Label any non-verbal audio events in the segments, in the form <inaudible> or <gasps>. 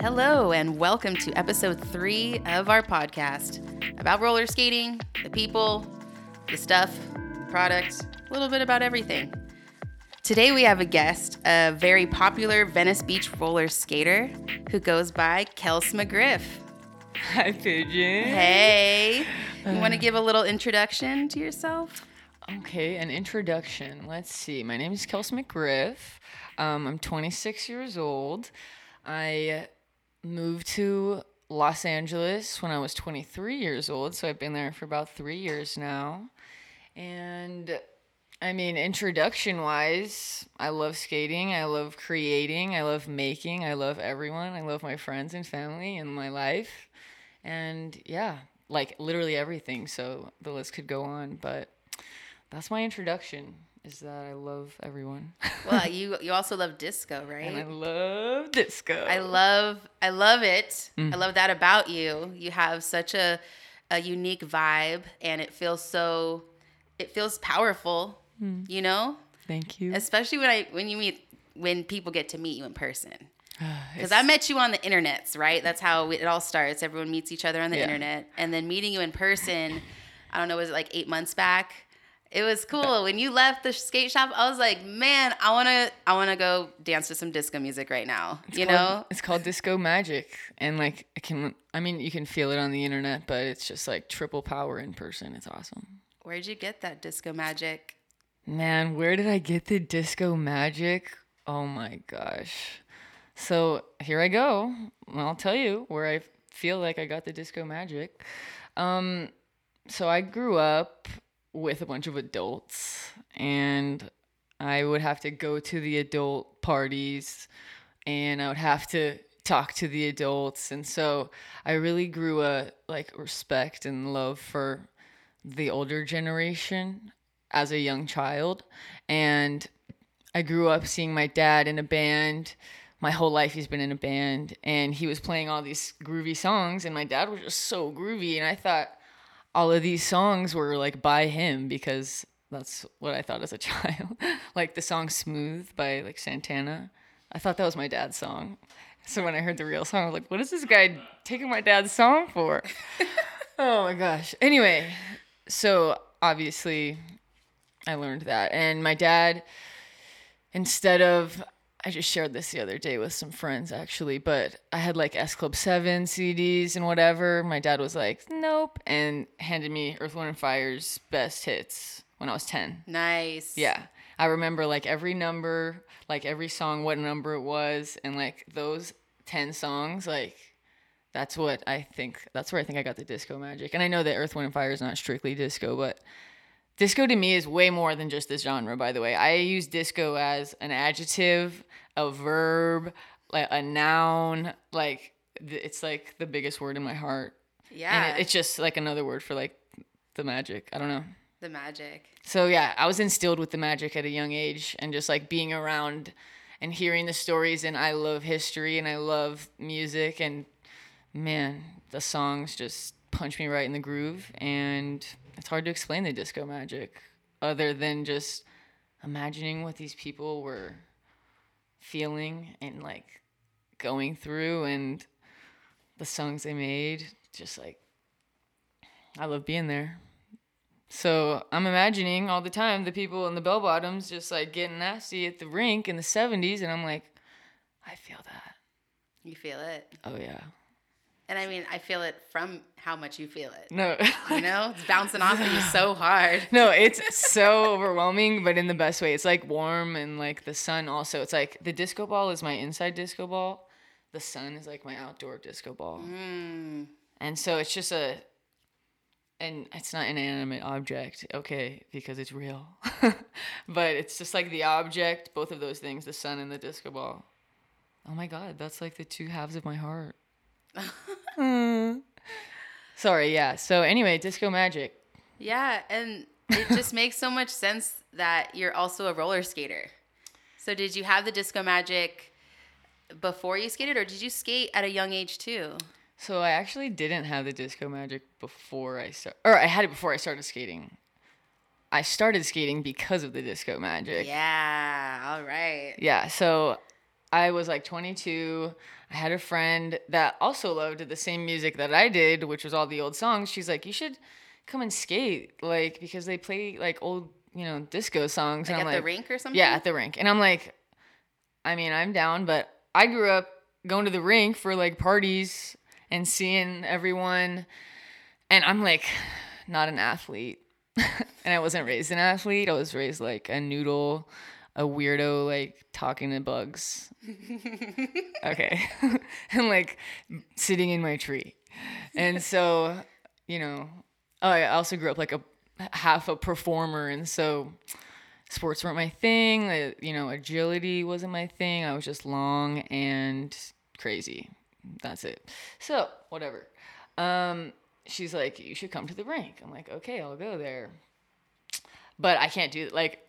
Hello, and welcome to episode three of our podcast about roller skating, the people, the stuff, the product, a little bit about everything. Today we have a guest, a very popular Venice Beach roller skater who goes by Kels McGriff. Hi, Pigeon. Hey, you want to give a little introduction to yourself? Okay, an introduction. Let's see. My name is Kels McGriff. Um, I'm 26 years old. I moved to Los Angeles when I was 23 years old, so I've been there for about three years now. And I mean, introduction wise, I love skating, I love creating, I love making, I love everyone, I love my friends and family and my life. And yeah, like literally everything. So the list could go on, but that's my introduction is that I love everyone. <laughs> Well, you you also love disco, right? and I love disco. I love I love it. I mm. love that about you. You have such a a unique vibe and it feels so it feels powerful, mm. you know? Thank you. Especially when I when you meet when people get to meet you in person. <sighs> Cuz I met you on the internets, right? That's how it all starts. Everyone meets each other on the Yeah. internet and then meeting you in person, I don't know, was it like 8 months back? It was cool. When you left the skate shop, I was like, "Man, I want to I want to go dance to some disco music right now." It's you called- know? it's called disco magic and like I can i mean you can feel it on the internet but it's just like triple power in person it's awesome Where'd you get that disco magic? man where did i get the disco magic oh my gosh so here i go i'll tell you where i feel like i got the disco magic um so i grew up with a bunch of adults and i would have to go to the adult parties and I would have to talk to the adults. And so I really grew a like respect and love for the older generation as a young child. And I grew up seeing my dad in a band. My whole life he's been in a band and he was playing all these groovy songs and my dad was just so groovy and I thought all of these songs were like by him because that's what I thought as a <laughs> child. like the song Smooth by like Santana. I thought that was my dad's song. So when I heard the real song, I was like, what is this guy taking my dad's song for? <laughs> oh my gosh. Anyway, so obviously I learned that. And my dad, instead of, I just shared this the other day with some friends actually, but I had like S Club 7 CDs and whatever. My dad was like, nope, and handed me Earth, Wind, and Fire's best hits when I was 10. Nice. Yeah. I remember like every number, like every song, what number it was, and like those 10 songs, like that's what I think, that's where I think I got the disco magic. And I know that Earth, Wind, and Fire is not strictly disco, but disco to me is way more than just this genre, by the way. I use disco as an adjective, a verb, like a noun, like it's like the biggest word in my heart. Yeah. And it, it's just like another word for like the magic. I don't know. the magic. So yeah, I was instilled with the magic at a young age and just like being around and hearing the stories and I love history and I love music and man, the songs just punch me right in the groove and it's hard to explain the disco magic other than just imagining what these people were feeling and like going through and the songs they made just like I love being there. So I'm imagining all the time the people in the bell bottoms just like getting nasty at the rink in the 70s, and I'm like, I feel that. You feel it. Oh yeah. And I mean, I feel it from how much you feel it. No. You know, it's bouncing off of you so <laughs> hard. no, it's so overwhelming, but in the best way. It's like warm and like the sun also. It's like the disco ball is my inside disco ball. The sun is like my outdoor disco ball. Mm. And so it's just a and it's not an inanimate object, okay, because it's real. <laughs> but it's just like the object, both of those things, the sun and the disco ball. Oh my god, that's like the two halves of my heart. <laughs> Mm. <laughs> Sorry, yeah. So anyway, disco magic. Yeah, and it just makes so much sense that you're also a roller skater. So did you have the disco magic before you skated or did you skate at a young age too? So I actually didn't have the disco magic before I started or I had it before I started skating. I started skating because of the disco magic. Yeah, all right. Yeah, so I was like 22. I had a friend that also loved the same music that I did, which was all the old songs. She's like, you should come and skate, like because they play like old, you know, disco songs. Like and at I'm the like, rink or something? yeah, at the rink. And I'm like, I mean, I'm down, but I grew up going to the rink for like parties and seeing everyone. And I'm like, not an athlete. <laughs> and I wasn't raised an athlete. I was raised like a noodle, a weirdo, like talking to bugs. okay. <laughs> and like sitting in my tree. And so, you know, oh, I also grew up like a half a performer. And so, sports weren't my thing. You know, agility wasn't my thing. I was just long and crazy. That's it. So, whatever. Um, she's like, you should come to the rink. I'm like, okay, I'll go there. But I can't do like,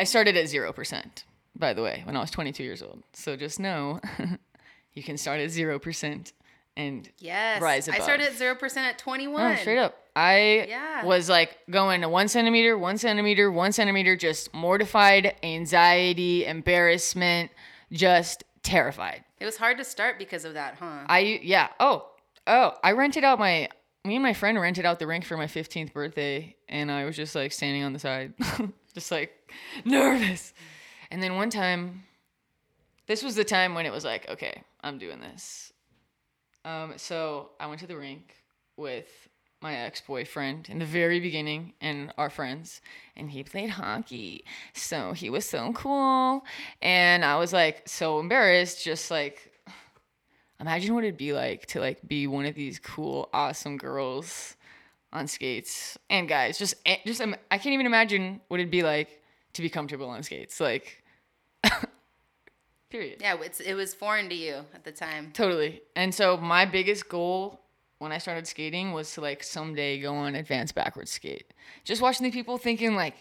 I started at 0%, by the way, when I was 22 years old. So just know <laughs> you can start at 0% and Yes. Rise I started at 0% at 21. Oh, straight up. I Yeah. was like going to one centimeter, one centimeter, one centimeter, just mortified, anxiety, embarrassment, just terrified. It was hard to start because of that, huh? I, yeah. Oh, oh, I rented out my, me and my friend rented out the rink for my 15th birthday, and I was just like standing on the side, <laughs> just like nervous. And then one time, this was the time when it was like, okay, I'm doing this. Um, so I went to the rink with my ex boyfriend in the very beginning and our friends, and he played hockey. So he was so cool. And I was like so embarrassed, just like, imagine what it'd be like to like be one of these cool, awesome girls on skates and guys. Just, eh, just, I can't even imagine what it'd be like to be comfortable on skates. Like, <laughs> period. yeah, it's, it was foreign to you at the time. Totally. And so my biggest goal when I started skating was to like someday go on advanced backwards skate. Just watching the people thinking like,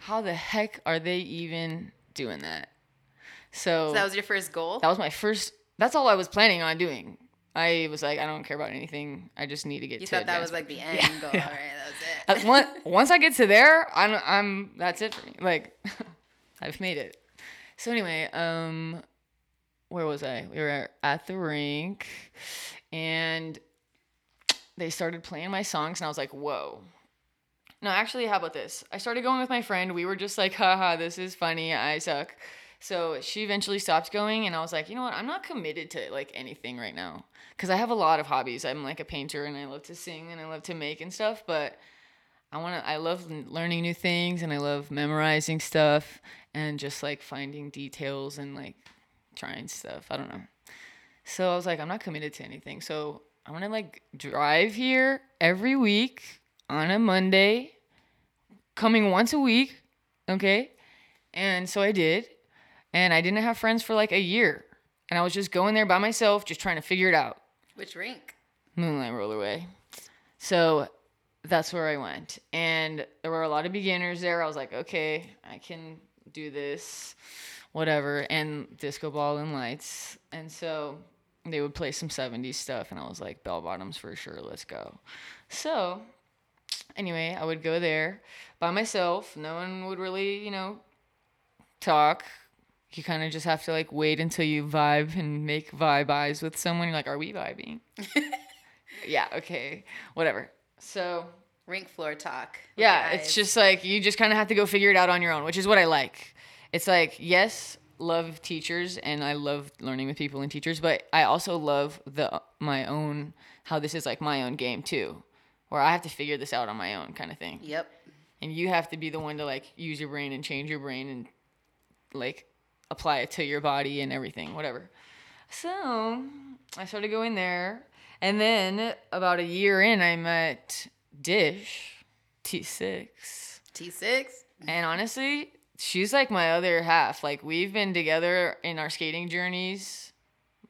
how the heck are they even doing that? So, So that was your first goal? that was my first. That's all I was planning on doing. I was like, I don't care about anything. I just need to get to you to. thought that was like the end <laughs> Yeah, goal. yeah. All right, that was uh, it. once, once I get to there, I'm, I'm that's it for me. Like, <laughs> I've made it. So anyway, um, where was I? We were at the rink, and they started playing my songs, and I was like, whoa. No, actually, how about this? I started going with my friend. We were just like, haha, this is funny. I suck. So she eventually stopped going, and I was like, you know what? I'm not committed to like anything right now because I have a lot of hobbies. I'm like a painter, and I love to sing, and I love to make and stuff. But I want to. I love learning new things, and I love memorizing stuff, and just like finding details and like trying stuff. I don't know. So I was like, I'm not committed to anything. So I want to like drive here every week on a Monday, coming once a week. Okay. And so I did. And I didn't have friends for like a year. And I was just going there by myself, just trying to figure it out. Which rink? Moonlight Rollerway. So that's where I went. And there were a lot of beginners there. I was like, okay, I can do this, whatever. And disco ball and lights. And so they would play some 70s stuff. And I was like, bell bottoms for sure, let's go. So anyway, I would go there by myself. No one would really, you know, talk. You kind of just have to like wait until you vibe and make vibe eyes with someone. You're like, are we vibing? <laughs> yeah, okay, whatever. So Rink floor talk. yeah, it's eyes. just like you just kind of have to go figure it out on your own, which is what I like. It's like yes, love teachers and I love learning with people and teachers, but I also love the my own how this is like my own game too, where I have to figure this out on my own kind of thing Yep. and you have to be the one to like use your brain and change your brain and like apply it to your body and everything whatever. So i started going there and then about a year in i met dish t6 T6. and honestly she's like my other half. Like we've been together in our skating journeys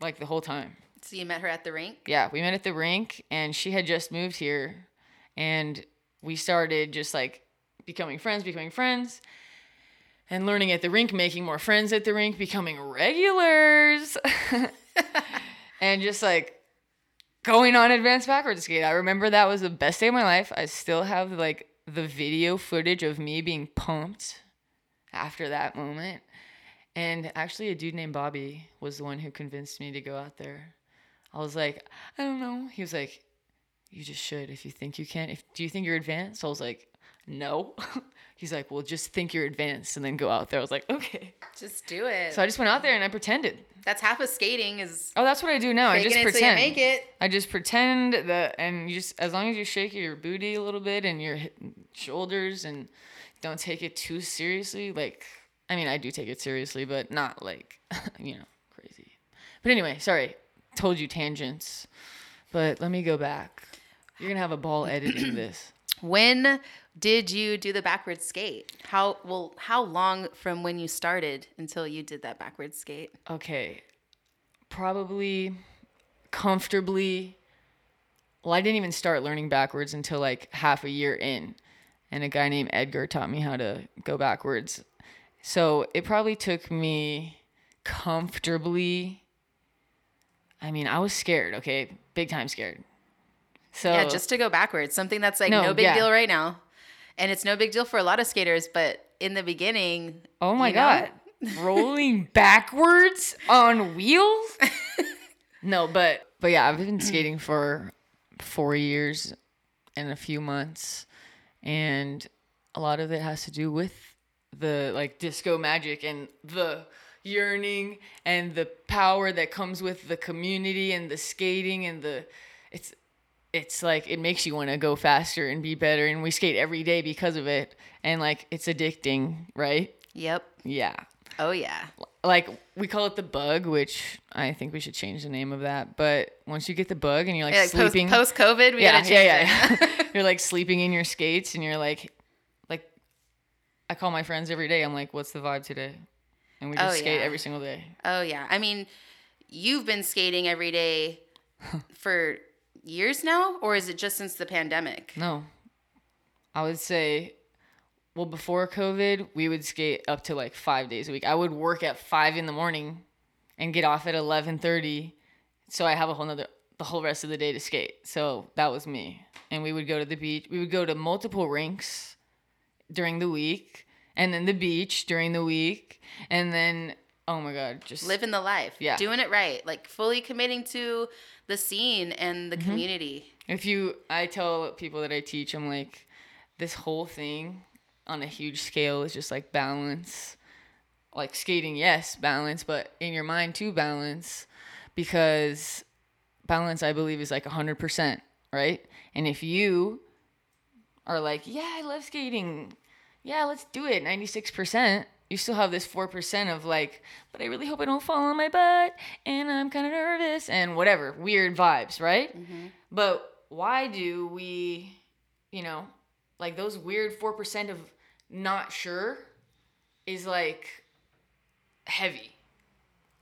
like the whole time. So you met her at the rink? yeah, we met at the rink and she had just moved here and we started just like becoming friends, becoming friends and learning at the rink, making more friends at the rink, becoming regulars. <laughs> and just like going on advanced backwards skate. I remember that was the best day of my life. I still have like the video footage of me being pumped after that moment. And actually, a dude named Bobby was the one who convinced me to go out there. I was like, I don't know. He was like, you just should if you think you can. If do you think you're advanced? I was like, no. <laughs> He's like, well, just think you're advanced and then go out there. I was like, okay. Just do it. So I just went out there and I pretended. That's half of skating is Oh, that's what I do now. I just it pretend. you make it. I just pretend that, and you just as long as you shake your booty a little bit and your shoulders and don't take it too seriously. Like, I mean, I do take it seriously, but not like, <laughs> you know, crazy. But anyway, sorry, told you tangents. But let me go back. You're gonna have a ball editing this. <clears throat> When did you do the backwards skate? How well? How long from when you started until you did that backwards skate? Okay, probably comfortably. Well, I didn't even start learning backwards until like half a year in. And a guy named Edgar taught me how to go backwards. So it probably took me comfortably. I mean, I was scared, okay? Big time scared. So Yeah, just to go backwards, something that's like no, No, big yeah. deal right now, and it's no big deal for a lot of skaters. But in the beginning, Oh my you know? god. <laughs> Rolling backwards on wheels? <laughs> no, but but yeah, I've been skating for 4 years and a few months and a lot of it has to do with the like disco magic and the yearning and the power that comes with the community and the skating and the it's it's like it makes you want to go faster and be better and we skate every day because of it and like it's addicting right Yep. yeah. Oh yeah. Like we call it the bug, which I think we should change the name of that. But once you get the bug and you're like, Yeah, like sleeping, post COVID, we yeah, gotta change yeah, yeah. <laughs> <laughs> you're like sleeping in your skates and you're like, like, I call my friends every day. I'm like, what's the vibe today? And we just Oh, skate yeah. every single day. Oh yeah. I mean, you've been skating every day <laughs> for years now, or is it just since the pandemic? No, I would say, well, before COVID, we would skate up to like five days a week. I would work at five in the morning and get off at eleven thirty, so I have a whole nother the whole rest of the day to skate. So that was me, and we would go to the beach. We would go to multiple rinks during the week, and then the beach during the week, and then oh my god, just Living the life, Yeah. doing it right, like fully committing to the scene and the Mm-hmm. community. If you, I tell people that I teach, I'm like, this whole thing on a huge scale is just like balance. Like skating, yes, balance, but in your mind too, balance. Because balance, I believe, is like 100%, right? And if you are like, yeah, I love skating, yeah, let's do it, 96%, you still have this 4% of like, but I really hope I don't fall on my butt and I'm kind of nervous and whatever, weird vibes, right? Mm-hmm. But why do we, you know, like those weird 4% of not sure is like heavy.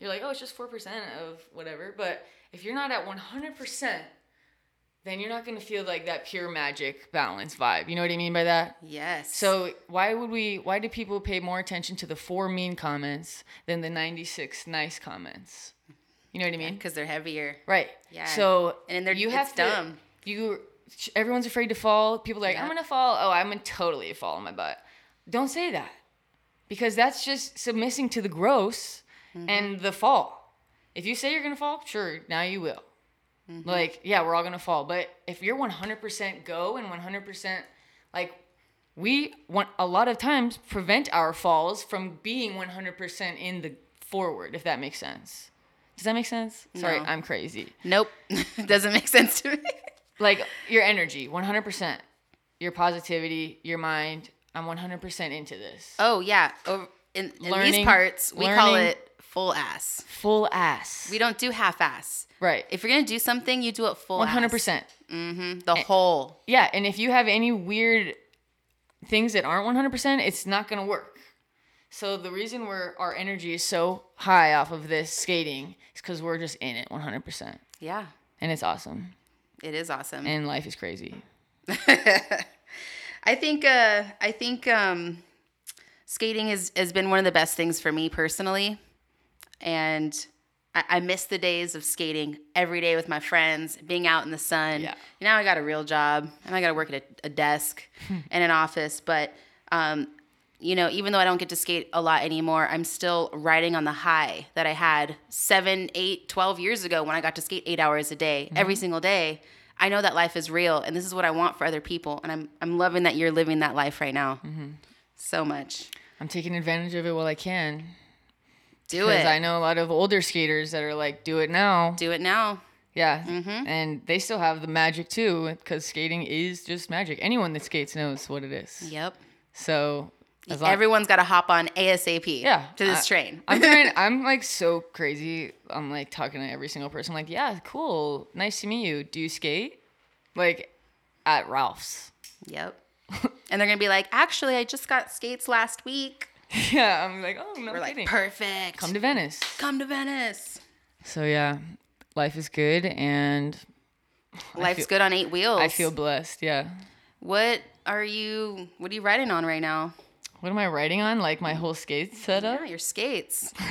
You're like, oh, it's just 4% of whatever. But if you're not at 100%, then you're not going to feel like that pure magic balance vibe. You know what I mean by that? Yes. So why would we? Why do people pay more attention to the four mean comments than the ninety-six nice comments? You know what I mean? because they're heavier, Right. Yeah. So And they're- you have to. dumb. You. Everyone's afraid to fall. People are like, Yeah. I'm gonna fall. Oh, I'm gonna totally fall on my butt. Don't say that, because that's just submissing to the gross Mm-hmm. and the fall. If you say you're gonna fall, sure, now you will. Mm-hmm. Like, yeah, we're all gonna fall. But if you're 100% go and 100% like we want a lot of times prevent our falls from being 100% in the forward if that makes sense. Does that make sense? Sorry No. i'm crazy. Nope, <laughs> doesn't make sense to me. <laughs> like your energy 100% your positivity your mind. I'm 100% into this. Oh yeah, Over, in, in these parts we call it full ass. full ass We don't do half ass. right If you're gonna do something, you do it full 100% Mm-hmm. The whole. yeah and if you have any weird things that aren't 100% it's not going to work so the reason we're our energy is so high off of this skating is because we're just in it 100% Yeah, and it's awesome it is awesome. and life is crazy <laughs> I think uh, I think um, skating has, has been one of the best things for me personally, and I, I miss the days of skating every day with my friends, being out in the sun. Yeah. Now I got a real job, and I got to work at a, a desk <laughs> and an office. But um, you know, even though I don't get to skate a lot anymore, I'm still riding on the high that I had seven, eight, 12 years ago when I got to skate eight hours a day, every single day. I know that life is real and this is what I want for other people. And I'm, I'm loving that you're living that life right now. So much. I'm taking advantage of it while I can. Do Because it. I know a lot of older skaters that are like, do it now. Do it now. Yeah. Mm-hmm. And they still have the magic too, because skating is just magic. Anyone that skates knows what it is. Yep. So, Everyone's got to hop on ASAP Yeah, to this I- train. I'm trying. <laughs> I'm like so crazy. I'm like talking to every single person. like, yeah, cool, nice to meet you. Do you skate? Like, at Ralph's. Yep. and they're going to be like, actually, I just got skates last week. <laughs> yeah, I'm like, oh no We're kidding. like, perfect. Come to Venice. Come to Venice. So yeah, life is good, and Life's feel- good on eight wheels. I feel blessed. Yeah. What are you? What are you riding on right now? What am I riding on? Like my whole skate setup? Yeah, your skates. <laughs>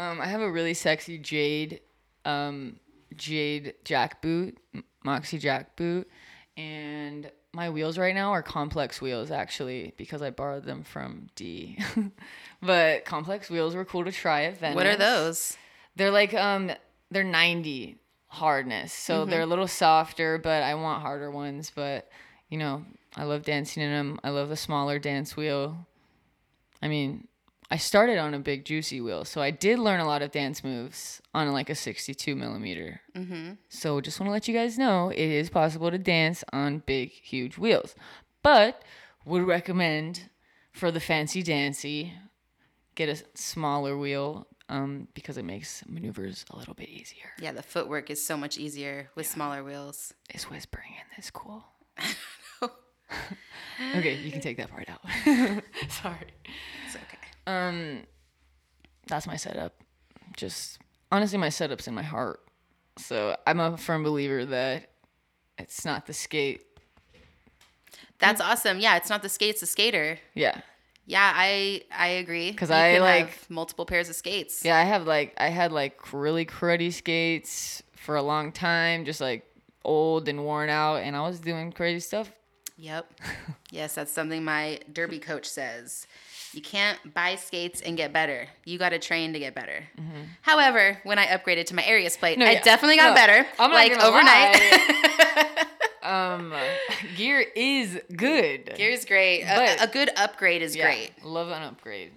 Um, I have a really sexy jade, um, jade jack boot, Moxi jack boot, and my wheels right now are complex wheels actually because I borrowed them from D. <laughs> but complex wheels were cool to try at Venice. What are those? They're like um, they're 90 hardness, so they're a little softer, but I want harder ones. But you know, I love dancing in them. I love the smaller dance wheel. I mean, I started on a big juicy wheel, so I did learn a lot of dance moves on like a 62 millimeter. Mm-hmm. So just want to let you guys know it is possible to dance on big, huge wheels, but would recommend for the fancy dancy get a smaller wheel um, because it makes maneuvers a little bit easier. Yeah, the footwork is so much easier with smaller wheels. Is whispering in this cool? <laughs> <laughs> okay, you can take that part out. <laughs> Sorry. It's okay. Um, that's my setup. Just honestly, my setup's in my heart. So I'm a firm believer that it's not the skate. That's awesome. Yeah, it's not the skate; it's the skater. Yeah, Yeah, I I agree. 'Cause You I, can like- multiple pairs of skates. yeah. I have like I had like really cruddy skates for a long time, just like old and worn out, and I was doing crazy stuff. Yep. <laughs> yes, that's something my derby coach says. You can't buy skates and get better. You got to train to get better. However, when I upgraded to my Arius plate, Mm-hmm. No, I yeah. definitely got No, better. I'm like overnight. <laughs> Um, gear is good. Gear is great. But- a, a good upgrade is Yeah, great, Love an upgrade.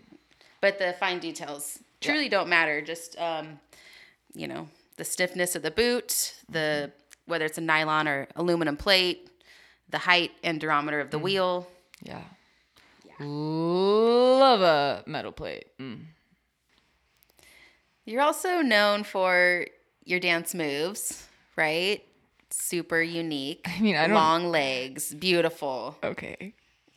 but the fine details truly don't matter. Just um, you know, the stiffness of the boot, the whether it's a nylon or aluminum plate, the height and durometer of the Mm. wheel. Yeah. Love a metal plate. Mm. You're also known for your dance moves, right? Super unique. I mean, I don't- long legs, beautiful. Okay.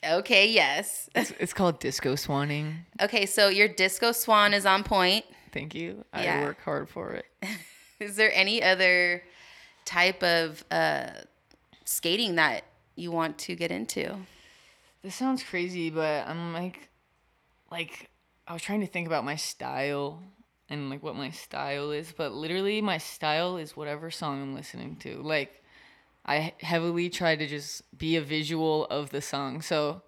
Okay, yes. It's, it's called disco swanning. Okay, so your disco swan is on point. Thank you. I Yeah. work hard for it. <laughs> Is there any other type of uh, skating that you want to get into? This sounds crazy, but I'm like, like, I was trying to think about my style and like what my style is, but literally my style is whatever song I'm listening to. Like, I heavily try to just be a visual of the song. So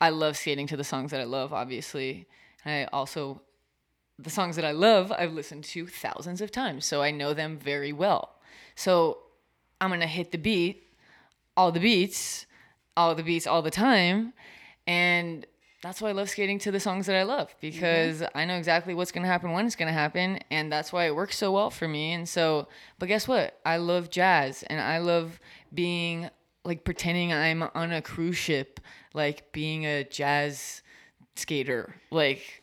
I love skating to the songs that I love, obviously. And I also, the songs that I love, I've listened to thousands of times. So I know them very well. So I'm going to hit the beat, all the beats, all the beats all the time. And that's why I love skating to the songs that I love because I know exactly what's going to happen when it's going to happen. And that's why it works so well for me. And so, but guess what? I love jazz and I love being like pretending I'm on a cruise ship, like being a jazz skater. Like,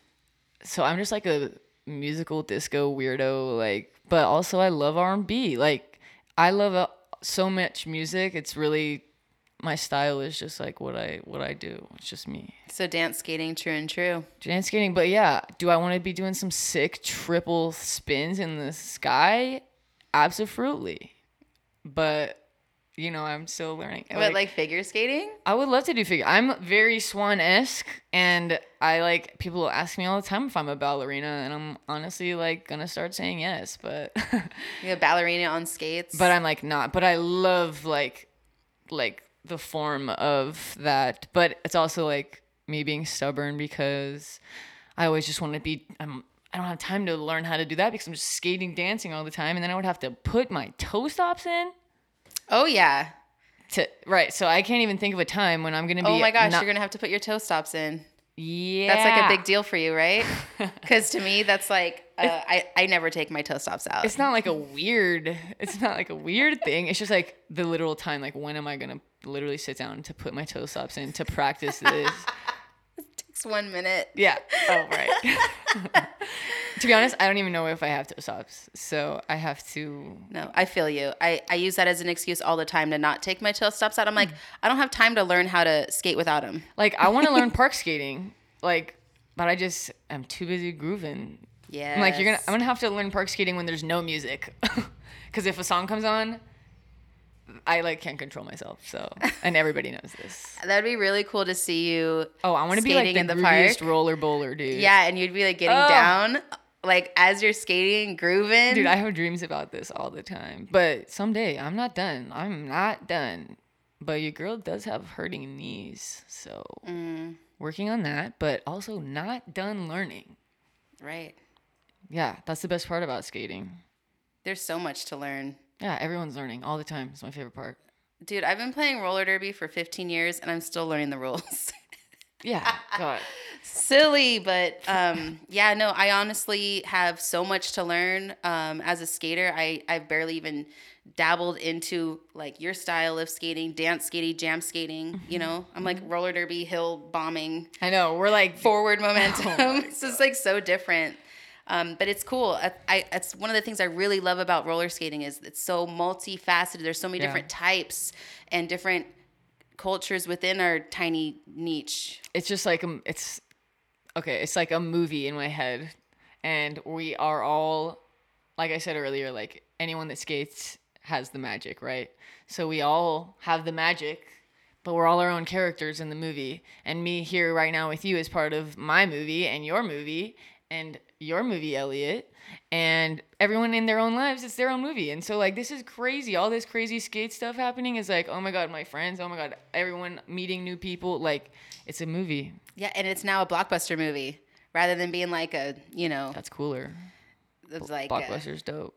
so I'm just like a musical disco weirdo, like, but also I love R&B. Like, I love uh, so much music. It's really my style is just like what I what I do. It's just me. So dance skating, true and true. Dance skating, but yeah, do I want to be doing some sick triple spins in the sky? Absolutely. But you know, I'm still learning. What, like figure skating? I would love to do figure. I'm very swan esque, and I like people ask me all the time if I'm a ballerina, and I'm honestly like gonna start saying yes, but <laughs> You a ballerina on skates? but I'm like not. But I love like like the form of that, but it's also like me being stubborn because I always just want to be. I'm. I don't have time to learn how to do that because I'm just skating, dancing all the time, and then I would have to put my toe stops in. Oh yeah. To right, so I can't even think of a time when I'm gonna be. Oh my gosh, not- you're gonna have to put your toe stops in. yeah. That's like a big deal for you, right? <laughs> Because to me, that's like uh, I I never take my toe stops out. It's not like a weird. It's not like a weird thing. It's just like the literal time. Like when am I gonna literally sit down to put my toe stops in to practice this? <laughs> It takes one minute. Yeah. Oh, right. <laughs> <laughs> to be honest, I don't even know if I have toe stops. So I have to. No, I feel you. I, I use that as an excuse all the time to not take my toe stops out. I'm like, I don't have time to learn how to skate without them. Like, I want to learn park skating. Like, but I just, I'm too busy grooving. Yeah. I'm like, you're gonna, I'm gonna have to learn park skating when there's no music. Because if a song comes on, I like can't control myself. So, <laughs> and everybody knows this. That'd be really cool to see you. Oh, I want to be like the, in the park? roller bowler, dude. Yeah, and you'd be like getting Oh. down, like as you're skating, grooving. Dude, I have dreams about this all the time. But someday I'm not done. I'm not done. But your girl does have hurting knees. So Mm. working on that, but also not done learning. right. Yeah, that's the best part about skating. There's so much to learn. Yeah, everyone's learning all the time. It's my favorite part. Dude, I've been playing roller derby for 15 years and I'm still learning the rules. <laughs> Yeah, God. Silly, but um, yeah, no, I honestly have so much to learn. Um, as a skater, I, I've barely even dabbled into like your style of skating, dance skating, jam skating. You know, I'm like roller derby, hill bombing, I know. We're like, forward <laughs> momentum. <laughs> it's just like so different. Um, but it's cool. I, I, it's one of the things I really love about roller skating is it's so multifaceted. There's so many Yeah. different types and different cultures within our tiny niche. it's just like, um, it's okay. It's like a movie in my head. And we are all, like I said earlier, like anyone that skates has the magic, right? So we all have the magic, but we're all our own characters in the movie. And me here right now with you is part of my movie and your movie and your movie, Elliot. And everyone in their own lives, it's their own movie. And so, like, this is crazy. All this crazy skate stuff happening is like, oh my God, my friends. Oh my God, everyone meeting new people. Like, it's a movie. Yeah, and it's now a blockbuster movie rather than being like a, you know, That's cooler. it's like Blockbuster's dope.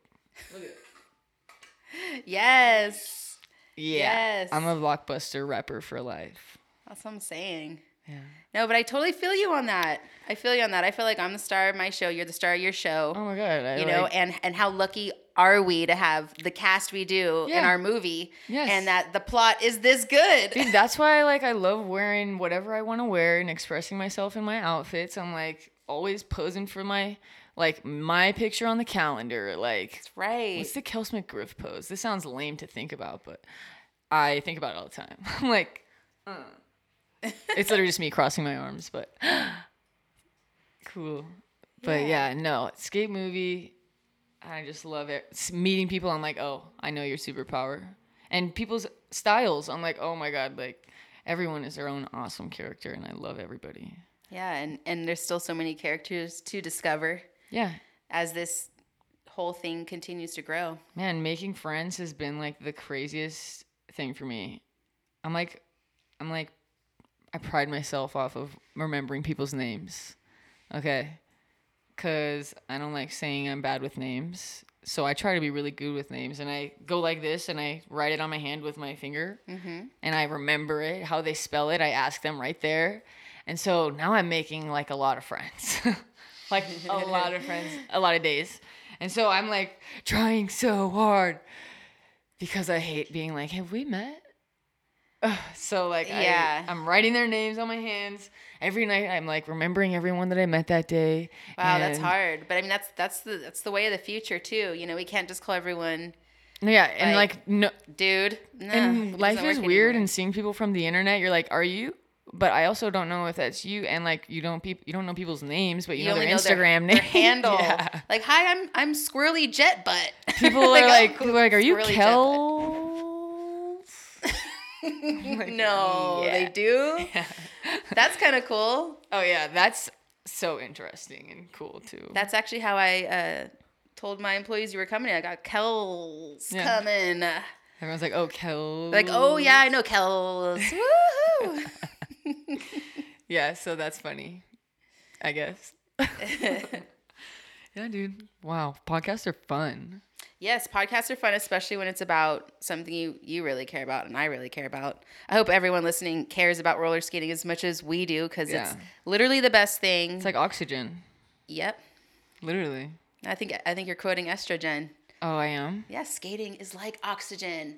<laughs> yes, Yeah. Yes. I'm a blockbuster rapper for life. that's what I'm saying. Yeah. No, but I totally feel you on that. I feel you on that. I feel like I'm the star of my show. You're the star of your show. Oh my god. I you know, and and how lucky are we to have the cast we do in our movie, Yes. and that the plot is this good. Dude, that's why like I love wearing whatever I want to wear and expressing myself in my outfits. I'm like always posing for my like my picture on the calendar. Like right. what's the Kels McGriff pose? This sounds lame to think about, but I think about it all the time. <laughs> I'm like, uh. It's literally just me crossing my arms, but <gasps> cool. But yeah, no skate movie. I just love it. S- meeting people, I'm like, oh, I know your superpower, and people's styles. I'm like, oh my god, like everyone is their own awesome character, and I love everybody. yeah, and and there's still so many characters to discover Yeah, as this whole thing continues to grow. man, making friends has been like the craziest thing for me. I'm like, I'm like, I pride myself off of remembering people's names. Okay. Cause I don't like saying I'm bad with names. So I try to be really good with names and I go like this and I write it on my hand with my finger mm-hmm. and I remember it, how they spell it. I ask them right there. And so now I'm making like a lot of friends. <laughs> like a lot of friends, <laughs> a lot of days. And so I'm like trying so hard because I hate being like, have we met? Ugh, <sighs> so like Yeah. I, am writing their names on my hands every night. I'm like remembering everyone that I met that day. Wow, that's hard. But I mean, that's that's the that's the way of the future too. You know, we can't just call everyone Yeah, and Like, like, no, dude. Nah, and life is weird anymore. and seeing people from the internet. You're like, are you? But I also don't know if that's you, and like you don't peop- you don't know people's names, but you, you know their know Instagram their name, <laughs> handle. Yeah. Like, hi, I'm I'm Squirrely Jet Butt. People <laughs> Like, are I'm like, people are like, are you Squirrely Jet Butt. Kels? No, yeah. they do. <laughs> That's kind of cool. Oh yeah, that's so interesting and cool too. That's actually how I uh, told my employees you were coming. I got Kels Yeah. coming. Everyone's like, oh Kels. Like, oh yeah, I know Kels. <laughs> Woohoo! <laughs> Yeah, so that's funny. I guess. yeah, dude. Wow, podcasts are fun. Yes, podcasts are fun, especially when it's about something you, you really care about and I really care about. I hope everyone listening cares about roller skating as much as we do because it's literally the best thing. It's like oxygen, yep. literally. I think I think you're quoting estrogen. Oh, I am. Yeah, skating is like oxygen.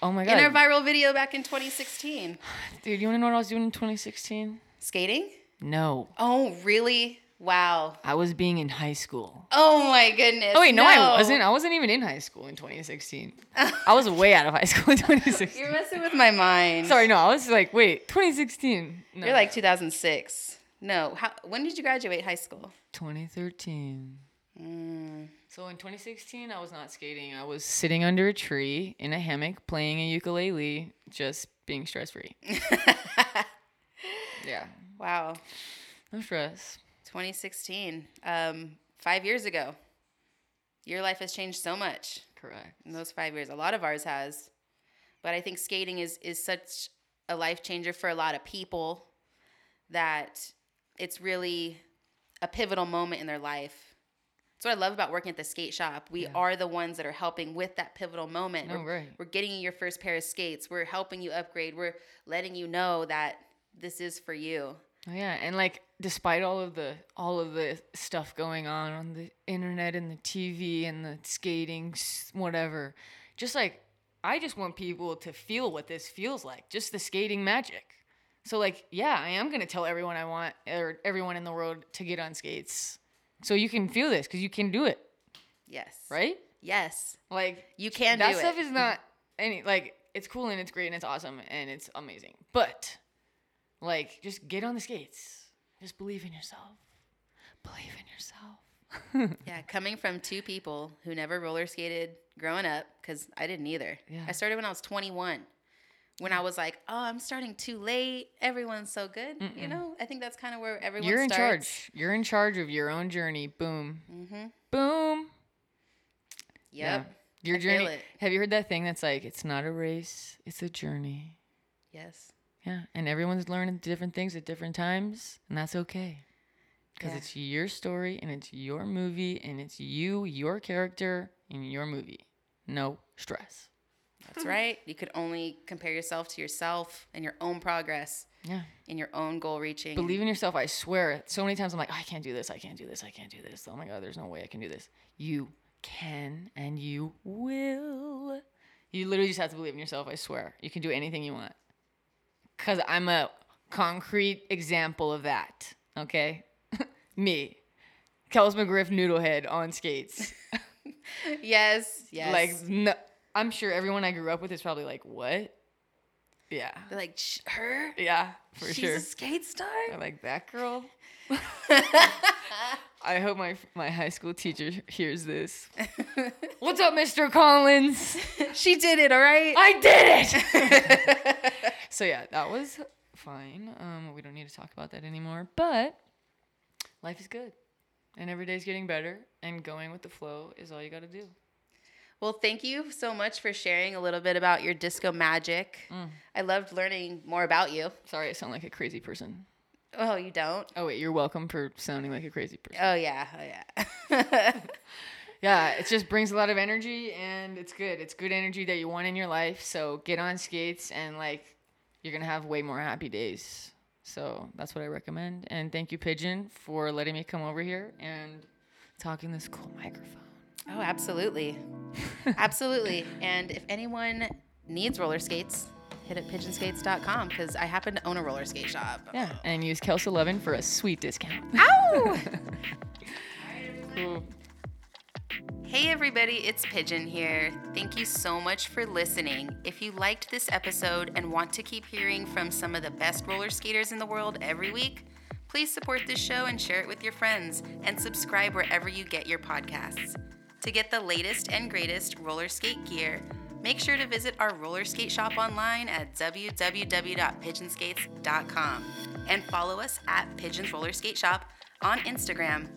Oh my god! In our viral video back in 2016. dude. You wanna know what I was doing in 2016? Skating? No, Oh, really? Wow. I was being in high school. Oh my goodness. Oh wait, no, I wasn't. I wasn't even in high school in 2016. I was way out of high school in 2016. You're messing with my mind. Sorry, no, I was like, wait, 2016. No, You're like 2006. No. How, when did you graduate high school? 2013. Mm. So in 2016, I was not skating. I was sitting under a tree in a hammock playing a ukulele, just being stress free. <laughs> yeah, Wow. no stress. 2016. Um, five years ago. Your life has changed so much Correct. in those five years. A lot of ours has. But I think skating is is such a life changer for a lot of people that it's really a pivotal moment in their life. That's what I love about working at the skate shop. We are the ones that are helping with that pivotal moment. No, we're, right. we're getting you your first pair of skates. We're helping you upgrade. We're letting you know that this is for you. Oh, yeah, and like despite all of the all of the stuff going on on the internet and the TV and the skating whatever, just like I just want people to feel what this feels like, just the skating magic. So like, yeah, I am gonna tell everyone I want or everyone in the world to get on skates, so you can feel this because you can do it, Yes. right? Yes. Like You can do it. that stuff it. is not any like it's cool and it's great and it's awesome and it's amazing. But like just get on the skates. Just believe in yourself. Believe in yourself. <laughs> Yeah, coming from two people who never roller skated growing up, because I didn't either. Yeah. I started when I was 21. When I was like, oh, I'm starting too late. Everyone's so good. You know, I think that's kind of where everyone You're in charge. You're in charge of your own journey. Boom. Mm-hmm. Boom. Yep. Your I journey. Have you heard that thing that's like it's not a race, it's a journey. Yes. Yeah, and everyone's learning different things at different times, and that's okay. Because Yeah. it's your story and it's your movie and it's you, your character in your movie. No stress. That's right. You could only compare yourself to yourself and your own progress Yeah. in your own goal reaching. Believe in yourself. I swear. So many times I'm like, I can't do this. I can't do this. I can't do this. Oh my God, there's no way I can do this. You can and you will. You literally just have to believe in yourself. I swear. You can do anything you want. Because I'm a concrete example of that. Okay? <laughs> Me. Kels McGriff Noodlehead on skates. <laughs> yes. Yes. Like, no, I'm sure everyone I grew up with is probably like, what? Yeah. They're like, her? Yeah, for She's sure. a skate star? I like that girl. <laughs> I hope my my high school teacher hears this. <laughs> What's up, Mr. Collins? <laughs> she did it, all right? I did it. <laughs> so yeah, that was fine. Um, we don't need to talk about that anymore. But life is good, and every day's getting better. And going with the flow is all you got to do. Well, thank you so much for sharing a little bit about your disco magic. Mm. I loved learning more about you. Sorry, I sound like a crazy person. Oh, you don't? Oh wait, you're welcome for sounding like a crazy person. Oh, yeah. Oh, yeah. <laughs> Yeah, it just brings a lot of energy and it's good. It's good energy that you want in your life. So get on skates and like you're gonna have way more happy days. So that's what I recommend. And thank you, Pigeon, for letting me come over here and talking this cool microphone. oh, absolutely. <laughs> absolutely. And if anyone needs roller skates, hit up pigeonskates.com because I happen to own a roller skate shop. Yeah, and use Kels11 for a sweet discount. <laughs> Ow! <laughs> cool. Hey everybody, it's Pigeon here. Thank you so much for listening. If you liked this episode and want to keep hearing from some of the best roller skaters in the world every week, please support this show and share it with your friends and subscribe wherever you get your podcasts. To get the latest and greatest roller skate gear, make sure to visit our roller skate shop online at www.pigeonskates.com and follow us at Pigeons Roller Skate Shop on Instagram.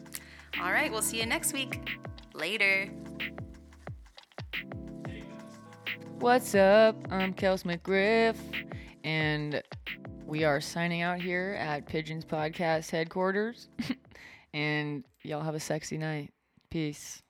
All right, we'll see you next week. Later. What's up? I'm Kels McGriff, and we are signing out here at Pigeons Podcast headquarters. <laughs> and y'all have a sexy night. Peace.